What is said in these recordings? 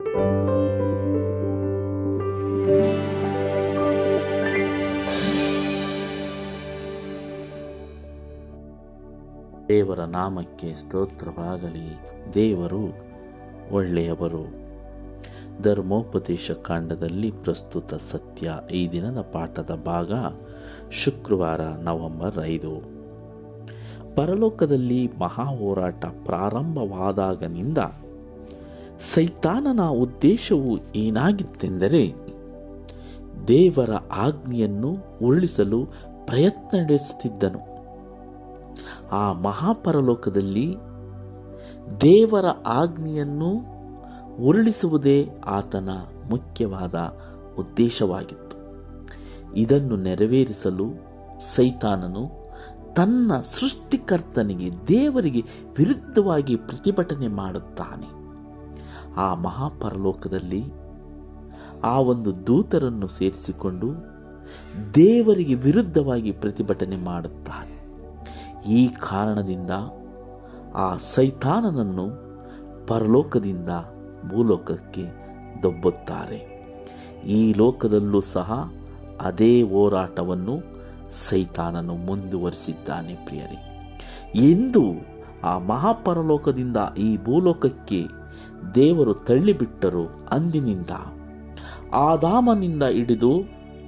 ದೇವರ ನಾಮಕ್ಕೆ ಸ್ತೋತ್ರವಾಗಲಿ. ದೇವರು ಒಳ್ಳೆಯವರು. ಧರ್ಮೋಪದೇಶ ಕಾಂಡದಲ್ಲಿ ಪ್ರಸ್ತುತ ಸತ್ಯ ಈ ದಿನದ ಪಾಠದ ಭಾಗ ಶುಕ್ರವಾರ ನವೆಂಬರ್ ಐದು. ಪರಲೋಕದಲ್ಲಿ ಮಹಾ ಹೋರಾಟ ಪ್ರಾರಂಭವಾದಾಗನಿಂದ ಸೈತಾನನ ಉದ್ದೇಶವು ಏನಾಗಿತ್ತೆಂದರೆ ದೇವರ ಆಜ್ಞೆಯನ್ನು ಉರುಳಿಸಲು ಪ್ರಯತ್ನ ನಡೆಸುತ್ತಿದ್ದನು. ಆ ಮಹಾಪರಲೋಕದಲ್ಲಿ ದೇವರ ಆಜ್ಞೆಯನ್ನು ಉರುಳಿಸುವುದೇ ಆತನ ಮುಖ್ಯವಾದ ಉದ್ದೇಶವಾಗಿತ್ತು. ಇದನ್ನು ನೆರವೇರಿಸಲು ಸೈತಾನನು ತನ್ನ ಸೃಷ್ಟಿಕರ್ತನಿಗೆ ದೇವರಿಗೆ ವಿರುದ್ಧವಾಗಿ ಪ್ರತಿಭಟನೆ ಮಾಡುತ್ತಾನೆ. ಆ ಮಹಾಪರಲೋಕದಲ್ಲಿ ಆ ಒಂದು ದೂತರನ್ನು ಸೇರಿಸಿಕೊಂಡು ದೇವರಿಗೆ ವಿರುದ್ಧವಾಗಿ ಪ್ರತಿಭಟನೆ ಮಾಡುತ್ತಾರೆ. ಈ ಕಾರಣದಿಂದ ಆ ಸೈತಾನನನ್ನು ಪರಲೋಕದಿಂದ ಭೂಲೋಕಕ್ಕೆ ದೊಬ್ಬುತ್ತಾರೆ. ಈ ಲೋಕದಲ್ಲೂ ಸಹ ಅದೇ ಹೋರಾಟವನ್ನು ಸೈತಾನನು ಮುಂದುವರಿಸಿದ್ದಾನೆ ಪ್ರಿಯರೇ. ಎಂದು ಆ ಮಹಾಪರಲೋಕದಿಂದ ಈ ಭೂಲೋಕಕ್ಕೆ ದೇವರು ತಳ್ಳಿಬಿಟ್ಟರು ಅಂದಿನಿಂದ. ಆದಾಮನಿಂದ ಹಿಡಿದು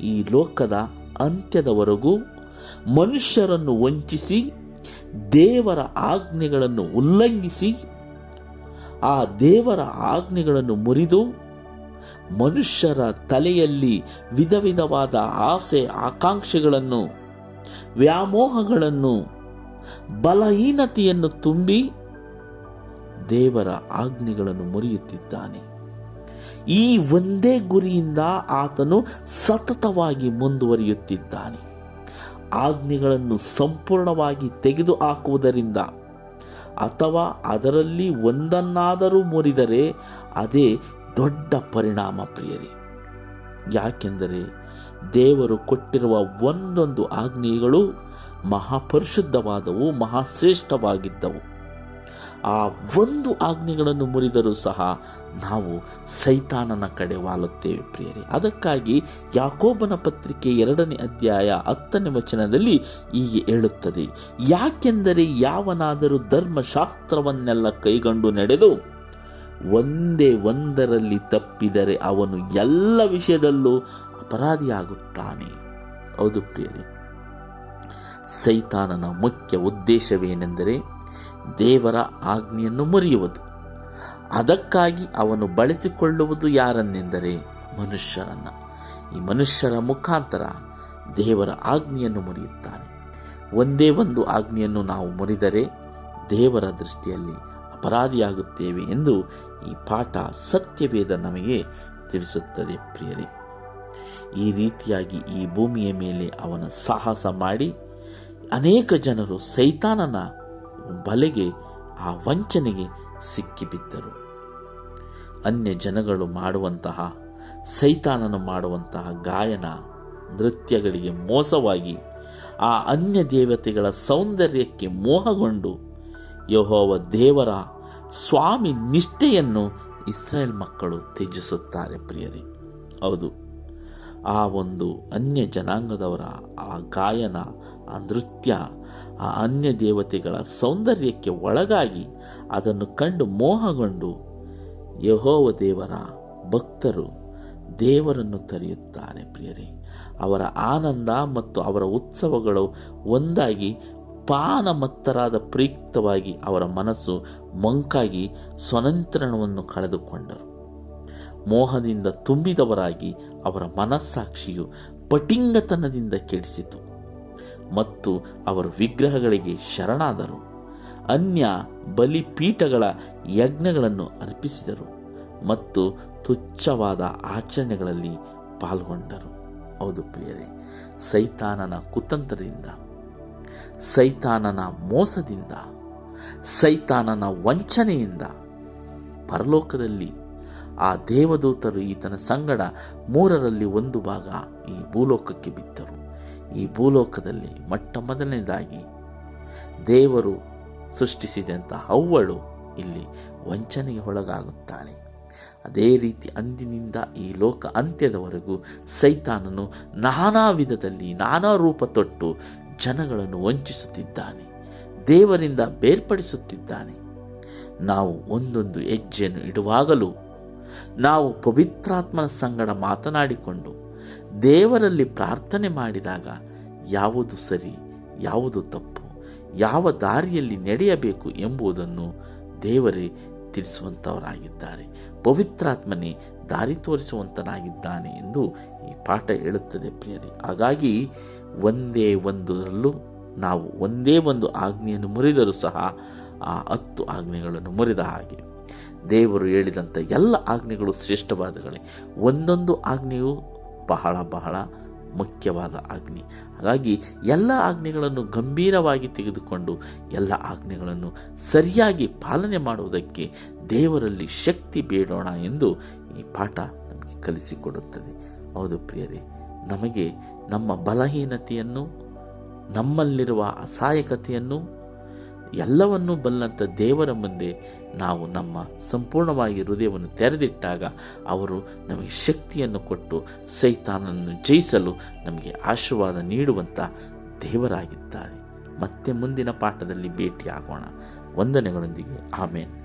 ಈ ಲೋಕದ ಅಂತ್ಯದವರೆಗೂ ಮನುಷ್ಯರನ್ನು ವಂಚಿಸಿ, ದೇವರ ಆಜ್ಞೆಗಳನ್ನು ಉಲ್ಲಂಘಿಸಿ, ಆ ದೇವರ ಆಜ್ಞೆಗಳನ್ನು ಮುರಿದು ಮನುಷ್ಯರ ತಲೆಯಲ್ಲಿ ವಿಧ ವಿಧವಾದ ಆಸೆ ಆಕಾಂಕ್ಷೆಗಳನ್ನು, ವ್ಯಾಮೋಹಗಳನ್ನು ಬಲಹೀನತೆಯನ್ನು ತುಂಬಿ ದೇವರ ಆಜ್ಞೆಗಳನ್ನು ಮುರಿಯುತ್ತಿದ್ದಾನೆ. ಈ ಒಂದೇ ಗುರಿಯಿಂದ ಆತನು ಸತತವಾಗಿ ಮುಂದುವರಿಯುತ್ತಿದ್ದಾನೆ. ಆಜ್ಞೆಗಳನ್ನು ಸಂಪೂರ್ಣವಾಗಿ ತೆಗೆದುಹಾಕುವುದರಿಂದ ಅಥವಾ ಅದರಲ್ಲಿ ಒಂದನ್ನಾದರೂ ಮುರಿದರೆ ಅದೇ ದೊಡ್ಡ ಪರಿಣಾಮ ಪ್ರಿಯರಿ. ಯಾಕೆಂದರೆ ದೇವರು ಕೊಟ್ಟಿರುವ ಒಂದೊಂದು ಆಜ್ಞೆಗಳು ಮಹಾಪರಿಶುದ್ಧವಾದವು, ಮಹಾಶ್ರೇಷ್ಠವಾಗಿದ್ದವು. ಆ ಒಂದು ಆಜ್ಞೆಗಳನ್ನು ಮುರಿದರೂ ಸಹ ನಾವು ಸೈತಾನನ ಕಡೆ ವಾಲುತ್ತೇವೆ ಪ್ರಿಯರೇ. ಅದಕ್ಕಾಗಿ ಯಾಕೋಬನ ಪತ್ರಿಕೆ ಎರಡನೇ ಅಧ್ಯಾಯ ಹತ್ತನೇ ವಚನದಲ್ಲಿ ಹೀಗೆ ಹೇಳುತ್ತದೆ, ಯಾಕೆಂದರೆ ಯಾವನಾದರೂ ಧರ್ಮಶಾಸ್ತ್ರವನ್ನೆಲ್ಲ ಕೈಗೊಂಡು ನಡೆದು ಒಂದೇ ಒಂದರಲ್ಲಿ ತಪ್ಪಿದರೆ ಅವನು ಎಲ್ಲ ವಿಷಯದಲ್ಲೂ ಅಪರಾಧಿಯಾಗುತ್ತಾನೆ. ಹೌದು ಪ್ರಿಯರೇ. ಸೈತಾನನ ಮುಖ್ಯ ಉದ್ದೇಶವೇನೆಂದರೆ ದೇವರ ಆಜ್ಞೆಯನ್ನು ಮುರಿಯುವುದು. ಅದಕ್ಕಾಗಿ ಅವನು ಬಳಸಿಕೊಳ್ಳುವುದು ಯಾರನ್ನೆಂದರೆ ಮನುಷ್ಯರನ್ನ ಈ ಮನುಷ್ಯರ ಮುಖಾಂತರ ದೇವರ ಆಜ್ಞೆಯನ್ನು ಮುರಿಯುತ್ತಾನೆ. ಒಂದೇ ಒಂದು ಆಜ್ಞೆಯನ್ನು ನಾವು ಮುರಿದರೆ ದೇವರ ದೃಷ್ಟಿಯಲ್ಲಿ ಅಪರಾಧಿಯಾಗುತ್ತೇವೆ ಎಂದು ಈ ಪಾಠ ಸತ್ಯವೇದ ನಮಗೆ ತಿಳಿಸುತ್ತದೆ ಪ್ರಿಯರೇ. ಈ ರೀತಿಯಾಗಿ ಈ ಭೂಮಿಯ ಮೇಲೆ ಅವನ ಸಾಹಸ ಮಾಡಿ ಅನೇಕ ಜನರು ಸೈತಾನನ ಬಲೆಗೆ ಆ ವಂಚನೆಗೆ ಸಿಕ್ಕಿಬಿದ್ದರು. ಅನ್ಯ ಜನಗಳು ಮಾಡುವಂತಹ, ಸೈತಾನನು ಮಾಡುವಂತಹ ಗಾಯನ, ನೃತ್ಯಗಳಿಗೆ ಮೋಸವಾಗಿ ಆ ಅನ್ಯ ದೇವತೆಗಳ ಸೌಂದರ್ಯಕ್ಕೆ ಮೋಹಗೊಂಡು ಯಹೋವ ದೇವರ ಸ್ವಾಮಿ ನಿಷ್ಠೆಯನ್ನು ಇಸ್ರೇಲ್ ಮಕ್ಕಳು ತ್ಯಜಿಸುತ್ತಾರೆ ಪ್ರಿಯರಿ. ಹೌದು, ಆ ಒಂದು ಅನ್ಯ ಜನಾಂಗದವರ ಆ ಗಾಯನ ಆ ನೃತ್ಯ, ಆ ಅನ್ಯ ದೇವತೆಗಳ ಸೌಂದರ್ಯಕ್ಕೆ ಒಳಗಾಗಿ ಅದನ್ನು ಕಂಡು ಮೋಹಗೊಂಡು ಯಹೋವ ದೇವರ ಭಕ್ತರು ದೇವರನ್ನು ತರೆಯುತ್ತಾರೆ ಪ್ರಿಯರೇ. ಅವರ ಆನಂದ ಮತ್ತು ಅವರ ಉತ್ಸವಗಳು ಒಂದಾಗಿ ಪಾನಮತ್ತರಾದ ಪ್ರಯುಕ್ತವಾಗಿ ಅವರ ಮನಸ್ಸು ಮಂಕಾಗಿ ಸ್ವನಂತ್ರಣವನ್ನು ಕಳೆದುಕೊಂಡರು. ಮೋಹದಿಂದ ತುಂಬಿದವರಾಗಿ ಅವರ ಮನಸ್ಸಾಕ್ಷಿಯು ಪಟಿಂಗತನದಿಂದ ಕೆಡಿಸಿತು. ಮತ್ತು ಅವರು ವಿಗ್ರಹಗಳಿಗೆ ಶರಣಾದರು. ಅನ್ಯ ಬಲಿಪೀಠಗಳ ಯಜ್ಞಗಳನ್ನು ಅರ್ಪಿಸಿದರು ಮತ್ತು ತುಚ್ಛವಾದ ಆಚರಣೆಗಳಲ್ಲಿ ಪಾಲ್ಗೊಂಡರು. ಹೌದು ಪ್ರಿಯರೇ, ಸೈತಾನನ ಕುತಂತ್ರದಿಂದ, ಸೈತಾನನ ಮೋಸದಿಂದ, ಸೈತಾನನ ವಂಚನೆಯಿಂದ ಪರಲೋಕದಲ್ಲಿ ಆ ದೇವದೂತರು ಈತನ ಸಂಗಡ ಮೂರರಲ್ಲಿ ಒಂದು ಭಾಗ ಈ ಭೂಲೋಕಕ್ಕೆ ಬಿದ್ದರು. ಈ ಭೂಲೋಕದಲ್ಲಿ ಮೊಟ್ಟ ಮೊದಲನೇದಾಗಿ ದೇವರು ಸೃಷ್ಟಿಸಿದಂಥ ಹವ್ವಳು ಇಲ್ಲಿ ವಂಚನೆಗೆ ಒಳಗಾಗುತ್ತಾಳೆ. ಅದೇ ರೀತಿ ಅಂದಿನಿಂದ ಈ ಲೋಕ ಅಂತ್ಯದವರೆಗೂ ಸೈತಾನನು ನಾನಾ ವಿಧದಲ್ಲಿ ನಾನಾ ರೂಪ ತೊಟ್ಟು ಜನಗಳನ್ನು ವಂಚಿಸುತ್ತಿದ್ದಾನೆ, ದೇವರಿಂದ ಬೇರ್ಪಡಿಸುತ್ತಿದ್ದಾನೆ. ನಾವು ಒಂದೊಂದು ಹೆಜ್ಜೆಯನ್ನು ಇಡುವಾಗಲೂ ನಾವು ಪವಿತ್ರಾತ್ಮನ ಸಂಗಡ ಮಾತನಾಡಿಕೊಂಡು ದೇವರಲ್ಲಿ ಪ್ರಾರ್ಥನೆ ಮಾಡಿದಾಗ ಯಾವುದು ಸರಿ, ಯಾವುದು ತಪ್ಪು, ಯಾವ ದಾರಿಯಲ್ಲಿ ನಡೆಯಬೇಕು ಎಂಬುದನ್ನು ದೇವರೇ ತಿಳಿಸುವಂಥವರಾಗಿದ್ದಾರೆ ಪವಿತ್ರಾತ್ಮನೇ ದಾರಿ ತೋರಿಸುವಂತನಾಗಿದ್ದಾನೆ ಎಂದು ಈ ಪಾಠ ಹೇಳುತ್ತದೆ ಪ್ರಿಯರೇ. ಹಾಗಾಗಿ ಒಂದೇ ಒಂದರಲ್ಲೂ ನಾವು ಒಂದೇ ಒಂದು ಆಜ್ಞೆಯನ್ನು ಮುರಿದರೂ ಸಹ ಆ ಹತ್ತು ಆಜ್ಞೆಗಳನ್ನು ಮುರಿದ ಹಾಗೆ. ದೇವರು ಹೇಳಿದಂಥ ಎಲ್ಲ ಆಜ್ಞೆಗಳು ಶ್ರೇಷ್ಠವಾದಗಳೇ. ಒಂದೊಂದು ಆಜ್ಞೆಯು ಬಹಳ ಬಹಳ ಮುಖ್ಯವಾದ ಆಜ್ಞೆ ಹಾಗಾಗಿ ಎಲ್ಲ ಆಜ್ಞೆಗಳನ್ನು ಗಂಭೀರವಾಗಿ ತೆಗೆದುಕೊಂಡು ಎಲ್ಲ ಆಜ್ಞೆಗಳನ್ನು ಸರಿಯಾಗಿ ಪಾಲನೆ ಮಾಡುವುದಕ್ಕೆ ದೇವರಲ್ಲಿ ಶಕ್ತಿ ಬೇಡೋಣ ಎಂದು ಈ ಪಾಠ ನಮಗೆ ಕಲಿಸಿಕೊಡುತ್ತದೆ. ಹೌದು ಪ್ರಿಯರೇ, ನಮಗೆ ನಮ್ಮ ಬಲಹೀನತೆಯನ್ನು, ನಮ್ಮಲ್ಲಿರುವ ಅಸಹಾಯಕತೆಯನ್ನು ಎಲ್ಲವನ್ನೂ ಬಲ್ಲಂಥ ದೇವರ ಮುಂದೆ ನಾವು ನಮ್ಮ ಸಂಪೂರ್ಣವಾಗಿ ಹೃದಯವನ್ನು ತೆರೆದಿಟ್ಟಾಗ ಅವರು ನಮಗೆ ಶಕ್ತಿಯನ್ನು ಕೊಟ್ಟು ಸೈತಾನನ್ನು ಜಯಿಸಲು ನಮಗೆ ಆಶೀರ್ವಾದ ನೀಡುವಂಥ ದೇವರಾಗಿದ್ದಾರೆ. ಮತ್ತೆ ಮುಂದಿನ ಪಾಠದಲ್ಲಿ ಭೇಟಿಯಾಗೋಣ. ವಂದನೆಗಳೊಂದಿಗೆ. ಆಮೇಲೆ